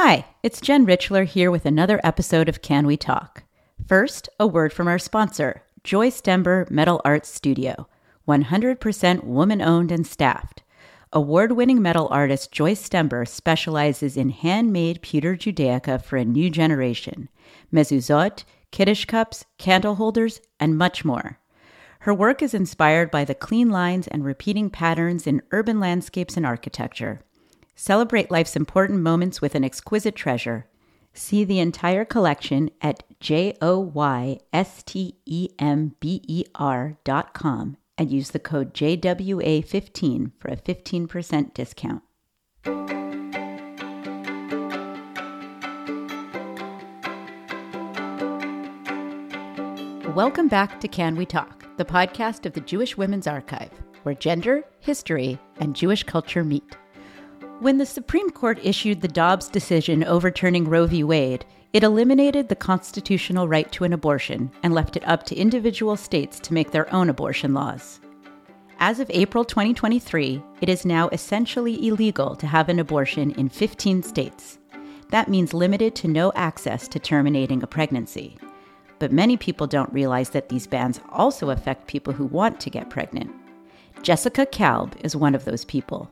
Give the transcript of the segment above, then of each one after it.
Hi, it's Jen Richler here with another episode of Can We Talk? First, a word from our sponsor, Joy Stember Metal Arts Studio, 100% woman owned and staffed. Award winning metal artist Joy Stember specializes in handmade pewter Judaica for a new generation, mezuzot, kiddush cups, candle holders, and much more. Her work is inspired by the clean lines and repeating patterns in urban landscapes and architecture. Celebrate life's important moments with an exquisite treasure. See the entire collection at joystember dot com and use the code JWA15 for a 15% discount. Welcome back to Can We Talk, the podcast of the Jewish Women's Archive, where gender, history, and Jewish culture meet. When the Supreme Court issued the Dobbs decision overturning Roe v. Wade, it eliminated the constitutional right to an abortion and left it up to individual states to make their own abortion laws. As of April 2023, it is now essentially illegal to have an abortion in 15 states. That means limited to no access to terminating a pregnancy. But many people don't realize that these bans also affect people who want to get pregnant. Jessica Kalb is one of those people.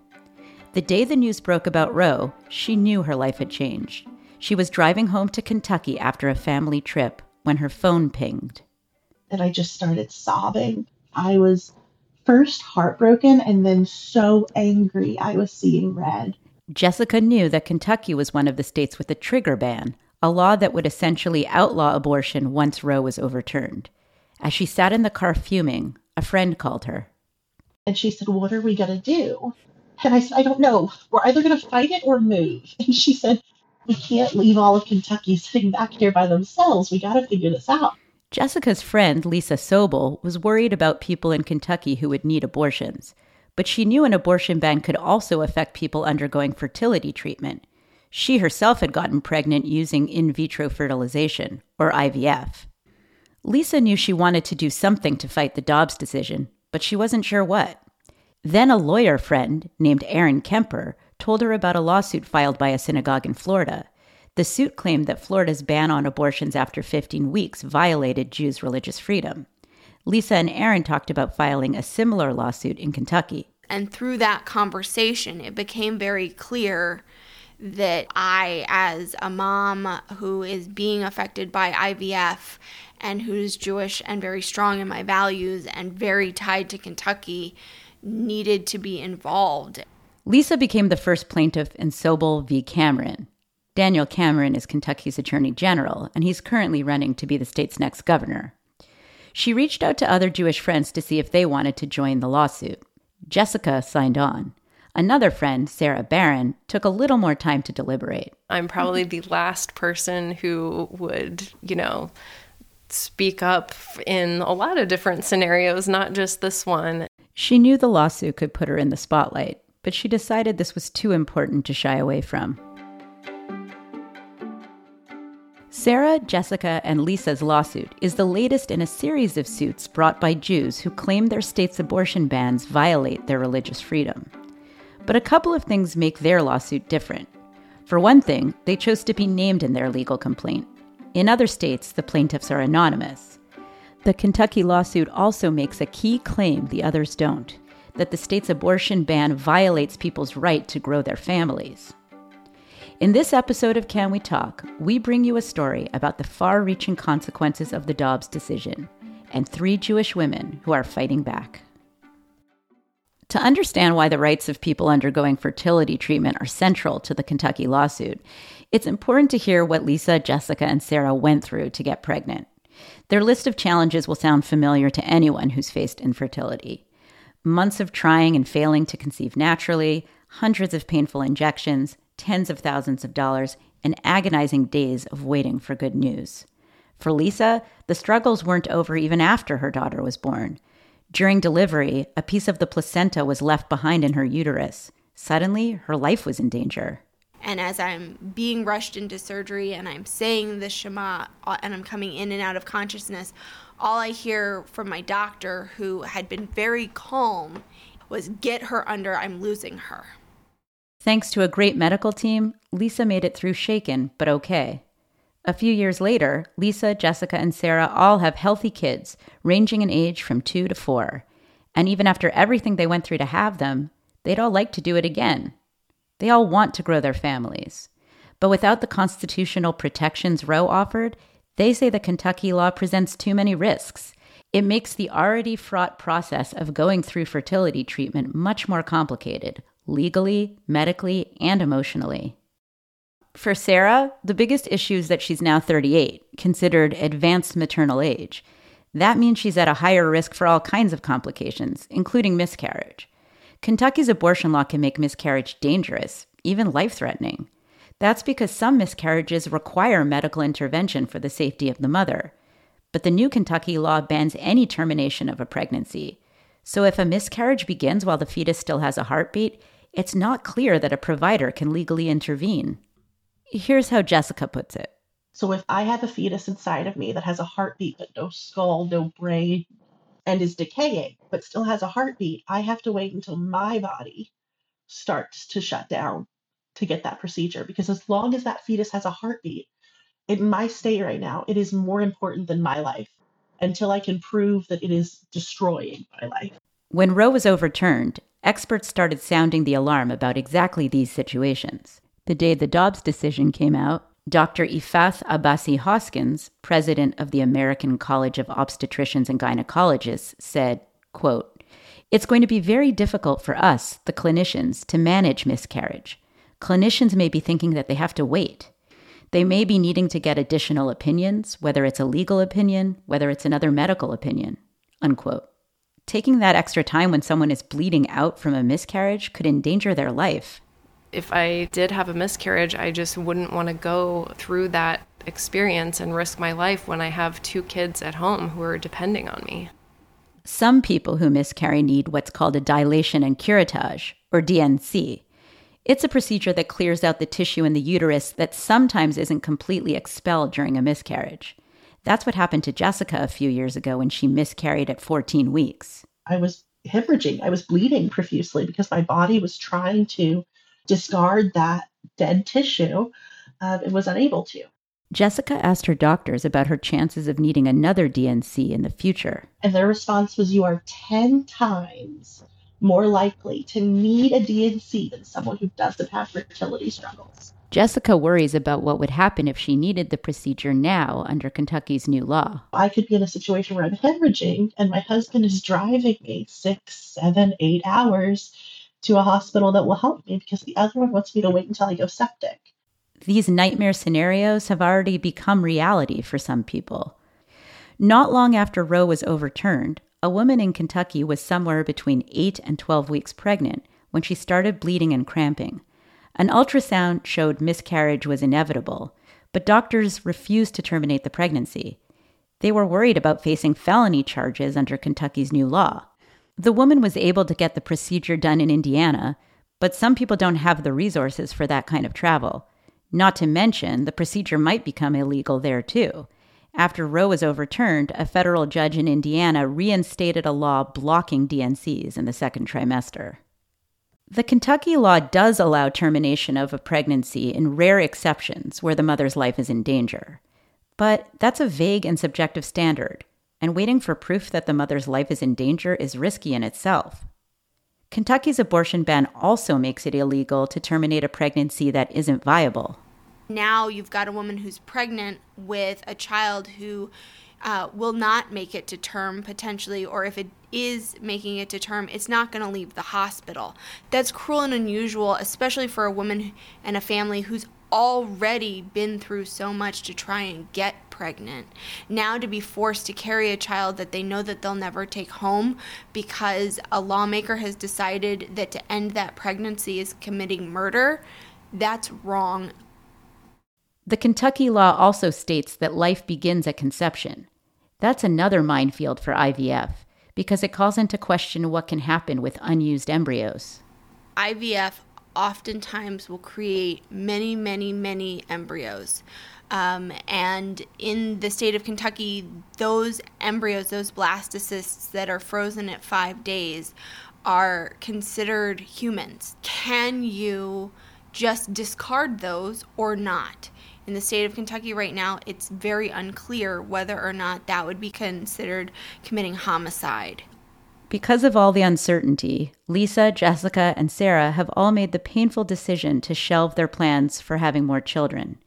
The day the news broke about Roe, she knew her life had changed. She was driving home to Kentucky after a family trip when her phone pinged. And I just started sobbing. I was first heartbroken and then so angry I was seeing red. Jessica knew that Kentucky was one of the states with a trigger ban, a law that would essentially outlaw abortion once Roe was overturned. As she sat in the car fuming, a friend called her. And she said, What are we going to do? And I said, I don't know. We're either going to fight it or move. And she said, we can't leave all of Kentucky sitting back here by themselves. We got to figure this out. Jessica's friend, Lisa Sobel, was worried about people in Kentucky who would need abortions, but she knew an abortion ban could also affect people undergoing fertility treatment. She herself had gotten pregnant using in vitro fertilization, or IVF. Lisa knew she wanted to do something to fight the Dobbs decision, but she wasn't sure what. Then a lawyer friend named Aaron Kemper told her about a lawsuit filed by a synagogue in Florida. The suit claimed that Florida's ban on abortions after 15 weeks violated Jews' religious freedom. Lisa and Aaron talked about filing a similar lawsuit in Kentucky. And through that conversation, it became very clear that I, as a mom who is being affected by IVF and who's Jewish and very strong in my values and very tied to Kentucky, needed to be involved. Lisa became the first plaintiff in Sobel v. Cameron. Daniel Cameron is Kentucky's Attorney General, and he's currently running to be the state's next governor. She reached out to other Jewish friends to see if they wanted to join the lawsuit. Jessica signed on. Another friend, Sarah Baron, took a little more time to deliberate. I'm probably the last person who would, you know, speak up in a lot of different scenarios, not just this one. She knew the lawsuit could put her in the spotlight, but she decided this was too important to shy away from. Sarah, Jessica, and Lisa's lawsuit is the latest in a series of suits brought by Jews who claim their state's abortion bans violate their religious freedom. But a couple of things make their lawsuit different. For one thing, they chose to be named in their legal complaint. In other states, the plaintiffs are anonymous. The Kentucky lawsuit also makes a key claim the others don't that the state's abortion ban violates people's right to grow their families. In this episode of Can We Talk, we bring you a story about the far reaching consequences of the Dobbs decision and three Jewish women who are fighting back. To understand why the rights of people undergoing fertility treatment are central to the Kentucky lawsuit, it's important to hear what Lisa, Jessica, and Sarah went through to get pregnant. Their list of challenges will sound familiar to anyone who's faced infertility months of trying and failing to conceive naturally, hundreds of painful injections, tens of thousands of dollars, and agonizing days of waiting for good news. For Lisa, the struggles weren't over even after her daughter was born. During delivery, a piece of the placenta was left behind in her uterus. Suddenly, her life was in danger. And as I'm being rushed into surgery and I'm saying the Shema uh, and I'm coming in and out of consciousness, all I hear from my doctor, who had been very calm, was get her under, I'm losing her. Thanks to a great medical team, Lisa made it through shaken, but okay. A few years later, Lisa, Jessica, and Sarah all have healthy kids, ranging in age from two to four. And even after everything they went through to have them, they'd all like to do it again. They all want to grow their families. But without the constitutional protections Roe offered, they say the Kentucky law presents too many risks. It makes the already fraught process of going through fertility treatment much more complicated, legally, medically, and emotionally. For Sarah, the biggest issue is that she's now 38, considered advanced maternal age. That means she's at a higher risk for all kinds of complications, including miscarriage. Kentucky's abortion law can make miscarriage dangerous, even life threatening. That's because some miscarriages require medical intervention for the safety of the mother. But the new Kentucky law bans any termination of a pregnancy. So if a miscarriage begins while the fetus still has a heartbeat, it's not clear that a provider can legally intervene. Here's how Jessica puts it. So if I have a fetus inside of me that has a heartbeat but no skull, no brain, and is decaying, but still has a heartbeat, I have to wait until my body starts to shut down to get that procedure. Because as long as that fetus has a heartbeat, in my state right now, it is more important than my life until I can prove that it is destroying my life. When Roe was overturned, experts started sounding the alarm about exactly these situations. The day the Dobbs decision came out, Dr. Iffath Abbasi Hoskins, president of the American College of Obstetricians and Gynecologists, said, quote, It's going to be very difficult for us, the clinicians, to manage miscarriage. Clinicians may be thinking that they have to wait. They may be needing to get additional opinions, whether it's a legal opinion, whether it's another medical opinion. Unquote. Taking that extra time when someone is bleeding out from a miscarriage could endanger their life if I did have a miscarriage, I just wouldn't want to go through that experience and risk my life when I have two kids at home who are depending on me. Some people who miscarry need what's called a dilation and curettage, or D&C. It's a procedure that clears out the tissue in the uterus that sometimes isn't completely expelled during a miscarriage. That's what happened to Jessica a few years ago when she miscarried at 14 weeks. I was hemorrhaging. I was bleeding profusely because my body was trying to discard that dead tissue uh, and was unable to. Jessica asked her doctors about her chances of needing another D&C in the future. And their response was, You are 10 times more likely to need a D&C than someone who doesn't have fertility struggles. Jessica worries about what would happen if she needed the procedure now under Kentucky's new law. I could be in a situation where I'm hemorrhaging and my husband is driving me six, seven, eight hours to a hospital that will help me because the other one wants me to wait until I go septic. These nightmare scenarios have already become reality for some people. Not long after Roe was overturned, a woman in Kentucky was somewhere between 8 and 12 weeks pregnant when she started bleeding and cramping. An ultrasound showed miscarriage was inevitable, but doctors refused to terminate the pregnancy. They were worried about facing felony charges under Kentucky's new law. The woman was able to get the procedure done in Indiana, but some people don't have the resources for that kind of travel. Not to mention, the procedure might become illegal there too. After Roe was overturned, a federal judge in Indiana reinstated a law blocking D&Cs in the second trimester. The Kentucky law does allow termination of a pregnancy in rare exceptions where the mother's life is in danger. But that's a vague and subjective standard and waiting for proof that the mother's life is in danger is risky in itself. Kentucky's abortion ban also makes it illegal to terminate a pregnancy that isn't viable. Now you've got a woman who's pregnant with a child who uh, will not make it to term potentially, or if it is making it to term, it's not going to leave the hospital. That's cruel and unusual, especially for a woman and a family who's already been through so much to try and get pregnant. Now to be forced to carry a child that they know that they'll never take home because a lawmaker has decided that to end that pregnancy is committing murder, that's wrong. The Kentucky law also states that life begins at conception. That's another minefield for IVF because it calls into question what can happen with unused embryos. IVF oftentimes will create many, many, many embryos. Um, and in the state of Kentucky, those embryos, those blastocysts that are frozen at five days, are considered humans. Can you just discard those or not? In the state of Kentucky right now, it's very unclear whether or not that would be considered committing homicide. Because of all the uncertainty, Lisa, Jessica, and Sarah have all made the painful decision to shelve their plans for having more children.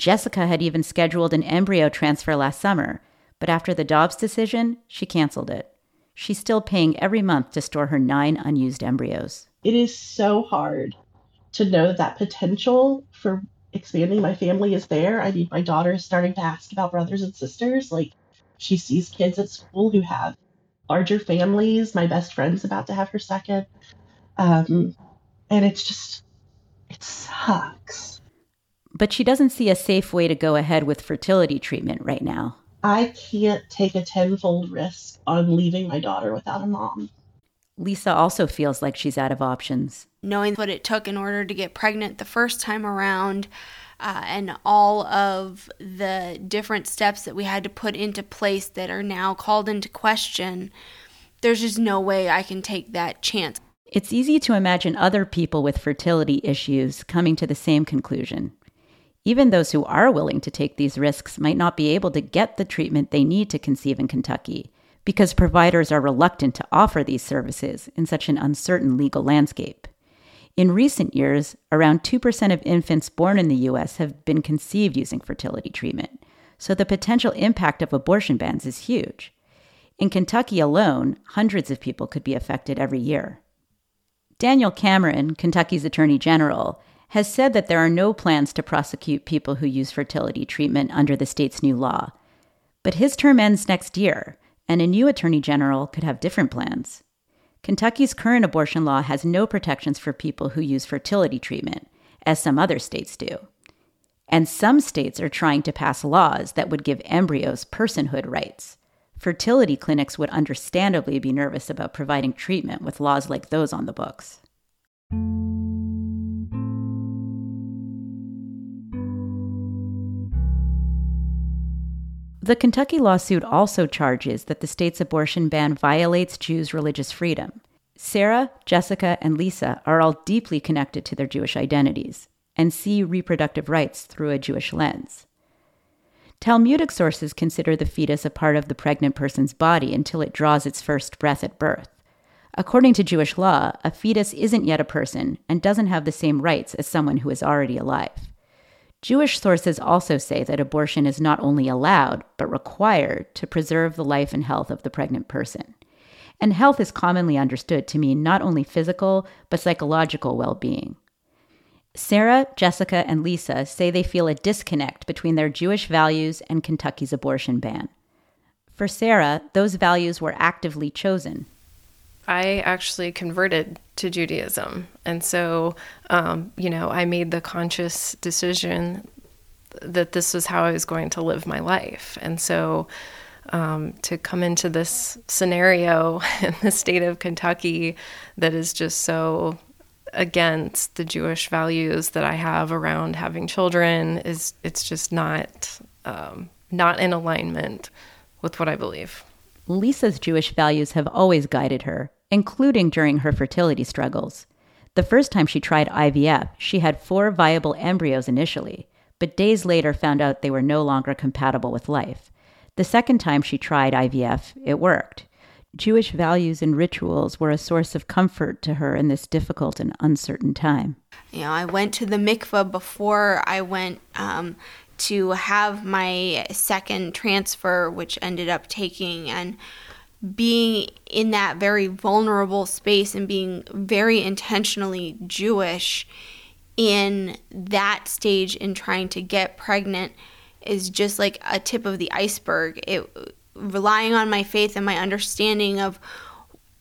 Jessica had even scheduled an embryo transfer last summer, but after the Dobbs decision, she canceled it. She's still paying every month to store her nine unused embryos. It is so hard to know that potential for expanding my family is there. I mean, my daughter is starting to ask about brothers and sisters. Like, she sees kids at school who have larger families. My best friend's about to have her second. Um, and it's just, it sucks. But she doesn't see a safe way to go ahead with fertility treatment right now. I can't take a tenfold risk on leaving my daughter without a mom. Lisa also feels like she's out of options. Knowing what it took in order to get pregnant the first time around, uh, and all of the different steps that we had to put into place that are now called into question, there's just no way I can take that chance. It's easy to imagine other people with fertility issues coming to the same conclusion. Even those who are willing to take these risks might not be able to get the treatment they need to conceive in Kentucky because providers are reluctant to offer these services in such an uncertain legal landscape. In recent years, around 2% of infants born in the U.S. have been conceived using fertility treatment, so the potential impact of abortion bans is huge. In Kentucky alone, hundreds of people could be affected every year. Daniel Cameron, Kentucky's Attorney General, has said that there are no plans to prosecute people who use fertility treatment under the state's new law. But his term ends next year, and a new attorney general could have different plans. Kentucky's current abortion law has no protections for people who use fertility treatment, as some other states do. And some states are trying to pass laws that would give embryos personhood rights. Fertility clinics would understandably be nervous about providing treatment with laws like those on the books. The Kentucky lawsuit also charges that the state's abortion ban violates Jews' religious freedom. Sarah, Jessica, and Lisa are all deeply connected to their Jewish identities and see reproductive rights through a Jewish lens. Talmudic sources consider the fetus a part of the pregnant person's body until it draws its first breath at birth. According to Jewish law, a fetus isn't yet a person and doesn't have the same rights as someone who is already alive. Jewish sources also say that abortion is not only allowed, but required to preserve the life and health of the pregnant person. And health is commonly understood to mean not only physical, but psychological well being. Sarah, Jessica, and Lisa say they feel a disconnect between their Jewish values and Kentucky's abortion ban. For Sarah, those values were actively chosen. I actually converted to Judaism. And so, um, you know, I made the conscious decision that this was how I was going to live my life. And so, um, to come into this scenario in the state of Kentucky that is just so against the Jewish values that I have around having children is it's just not um, not in alignment with what I believe. Lisa's Jewish values have always guided her, including during her fertility struggles. The first time she tried IVF, she had four viable embryos initially, but days later found out they were no longer compatible with life. The second time she tried IVF, it worked. Jewish values and rituals were a source of comfort to her in this difficult and uncertain time. You know, I went to the mikveh before I went um, to have my second transfer, which ended up taking, and being in that very vulnerable space and being very intentionally Jewish in that stage in trying to get pregnant is just like a tip of the iceberg. It relying on my faith and my understanding of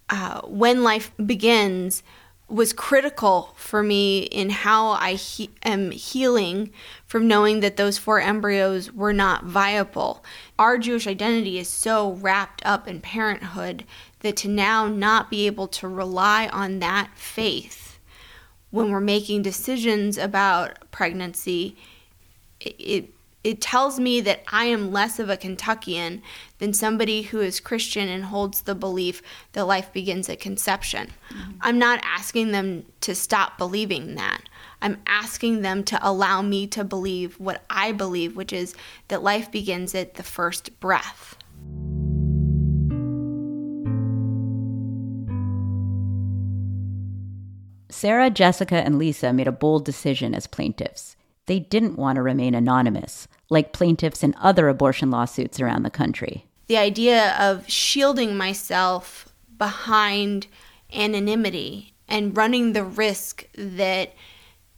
uh, when life begins was critical for me in how I he- am healing from knowing that those four embryos were not viable. Our Jewish identity is so wrapped up in parenthood that to now not be able to rely on that faith when we're making decisions about pregnancy, it, it it tells me that I am less of a Kentuckian than somebody who is Christian and holds the belief that life begins at conception. Mm-hmm. I'm not asking them to stop believing that. I'm asking them to allow me to believe what I believe, which is that life begins at the first breath. Sarah, Jessica, and Lisa made a bold decision as plaintiffs. They didn't want to remain anonymous, like plaintiffs in other abortion lawsuits around the country. The idea of shielding myself behind anonymity and running the risk that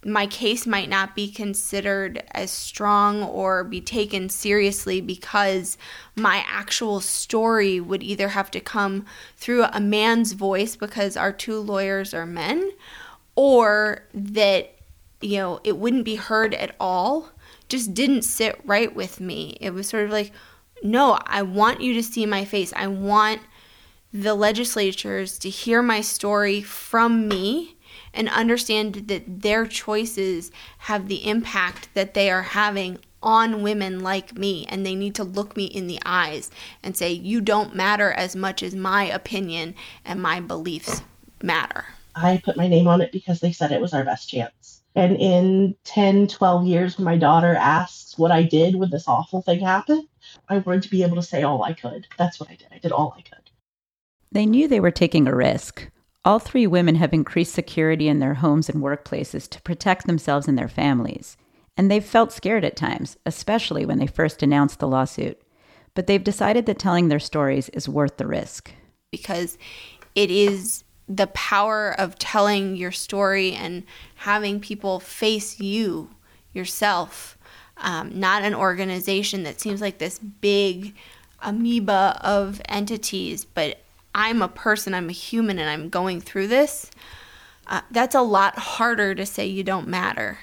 my case might not be considered as strong or be taken seriously because my actual story would either have to come through a man's voice because our two lawyers are men or that you know it wouldn't be heard at all just didn't sit right with me it was sort of like no i want you to see my face i want the legislatures to hear my story from me and understand that their choices have the impact that they are having on women like me and they need to look me in the eyes and say you don't matter as much as my opinion and my beliefs matter. I put my name on it because they said it was our best chance. And in 10, 12 years, when my daughter asks what I did when this awful thing happened, I wanted to be able to say all I could. That's what I did. I did all I could. They knew they were taking a risk. All three women have increased security in their homes and workplaces to protect themselves and their families. And they've felt scared at times, especially when they first announced the lawsuit. But they've decided that telling their stories is worth the risk. Because it is the power of telling your story and having people face you yourself, um, not an organization that seems like this big amoeba of entities, but I'm a person, I'm a human, and I'm going through this, uh, that's a lot harder to say you don't matter.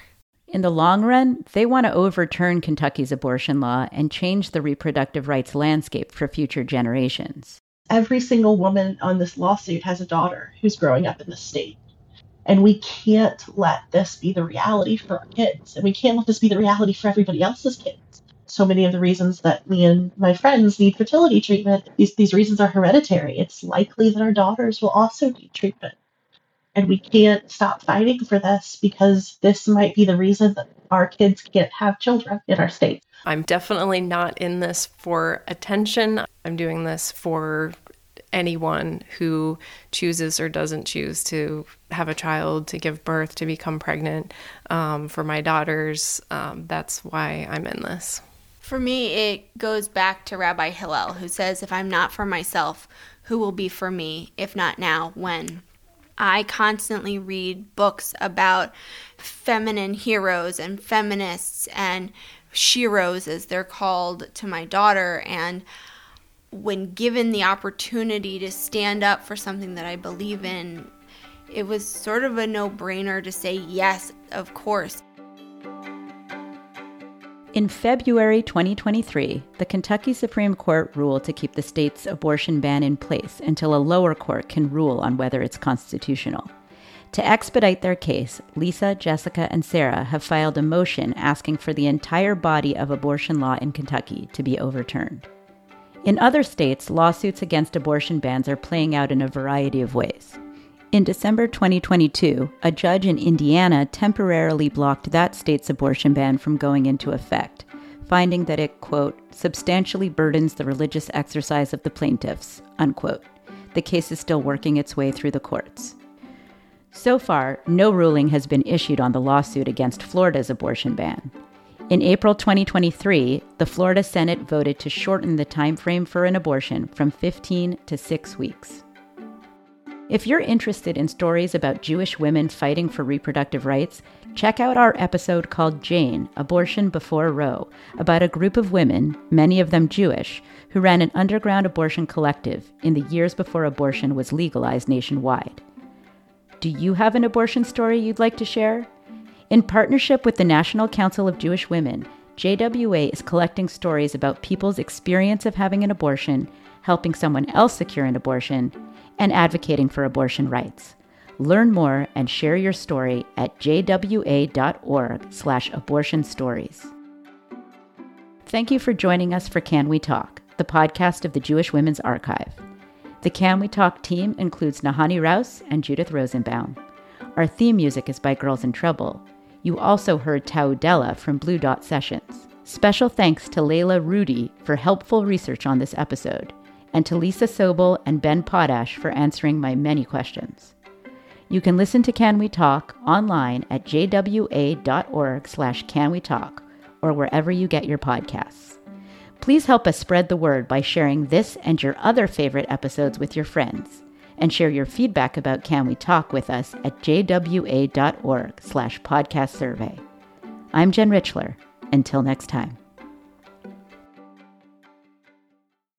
In the long run, they want to overturn Kentucky's abortion law and change the reproductive rights landscape for future generations. Every single woman on this lawsuit has a daughter who's growing up in the state. And we can't let this be the reality for our kids. And we can't let this be the reality for everybody else's kids so many of the reasons that me and my friends need fertility treatment, these, these reasons are hereditary. It's likely that our daughters will also need treatment. And we can't stop fighting for this because this might be the reason that our kids can't have children in our state. I'm definitely not in this for attention. I'm doing this for anyone who chooses or doesn't choose to have a child, to give birth, to become pregnant. Um, for my daughters, um, that's why I'm in this. For me, it goes back to Rabbi Hillel, who says, If I'm not for myself, who will be for me? If not now, when? I constantly read books about feminine heroes and feminists and sheroes, as they're called, to my daughter. And when given the opportunity to stand up for something that I believe in, it was sort of a no brainer to say, yes, of course. In February 2023, the Kentucky Supreme Court ruled to keep the state's abortion ban in place until a lower court can rule on whether it's constitutional. To expedite their case, Lisa, Jessica, and Sarah have filed a motion asking for the entire body of abortion law in Kentucky to be overturned. In other states, lawsuits against abortion bans are playing out in a variety of ways. In December 2022, a judge in Indiana temporarily blocked that state's abortion ban from going into effect, finding that it, quote, substantially burdens the religious exercise of the plaintiffs, unquote. The case is still working its way through the courts. So far, no ruling has been issued on the lawsuit against Florida's abortion ban. In April 2023, the Florida Senate voted to shorten the time frame for an abortion from 15 to 6 weeks. If you're interested in stories about Jewish women fighting for reproductive rights, check out our episode called Jane Abortion Before Roe about a group of women, many of them Jewish, who ran an underground abortion collective in the years before abortion was legalized nationwide. Do you have an abortion story you'd like to share? In partnership with the National Council of Jewish Women, JWA is collecting stories about people's experience of having an abortion, helping someone else secure an abortion, and advocating for abortion rights. Learn more and share your story at jwa.org slash abortion stories. Thank you for joining us for Can We Talk, the podcast of the Jewish Women's Archive. The Can We Talk team includes Nahanni Rous and Judith Rosenbaum. Our theme music is by Girls in Trouble. You also heard Taudella from Blue Dot Sessions. Special thanks to Layla Rudy for helpful research on this episode, and to Lisa Sobel and Ben Potash for answering my many questions. You can listen to Can We Talk online at jwa.org slash can we talk or wherever you get your podcasts. Please help us spread the word by sharing this and your other favorite episodes with your friends. And share your feedback about Can We Talk with us at jwa.org slash podcast survey. I'm Jen Richler. Until next time.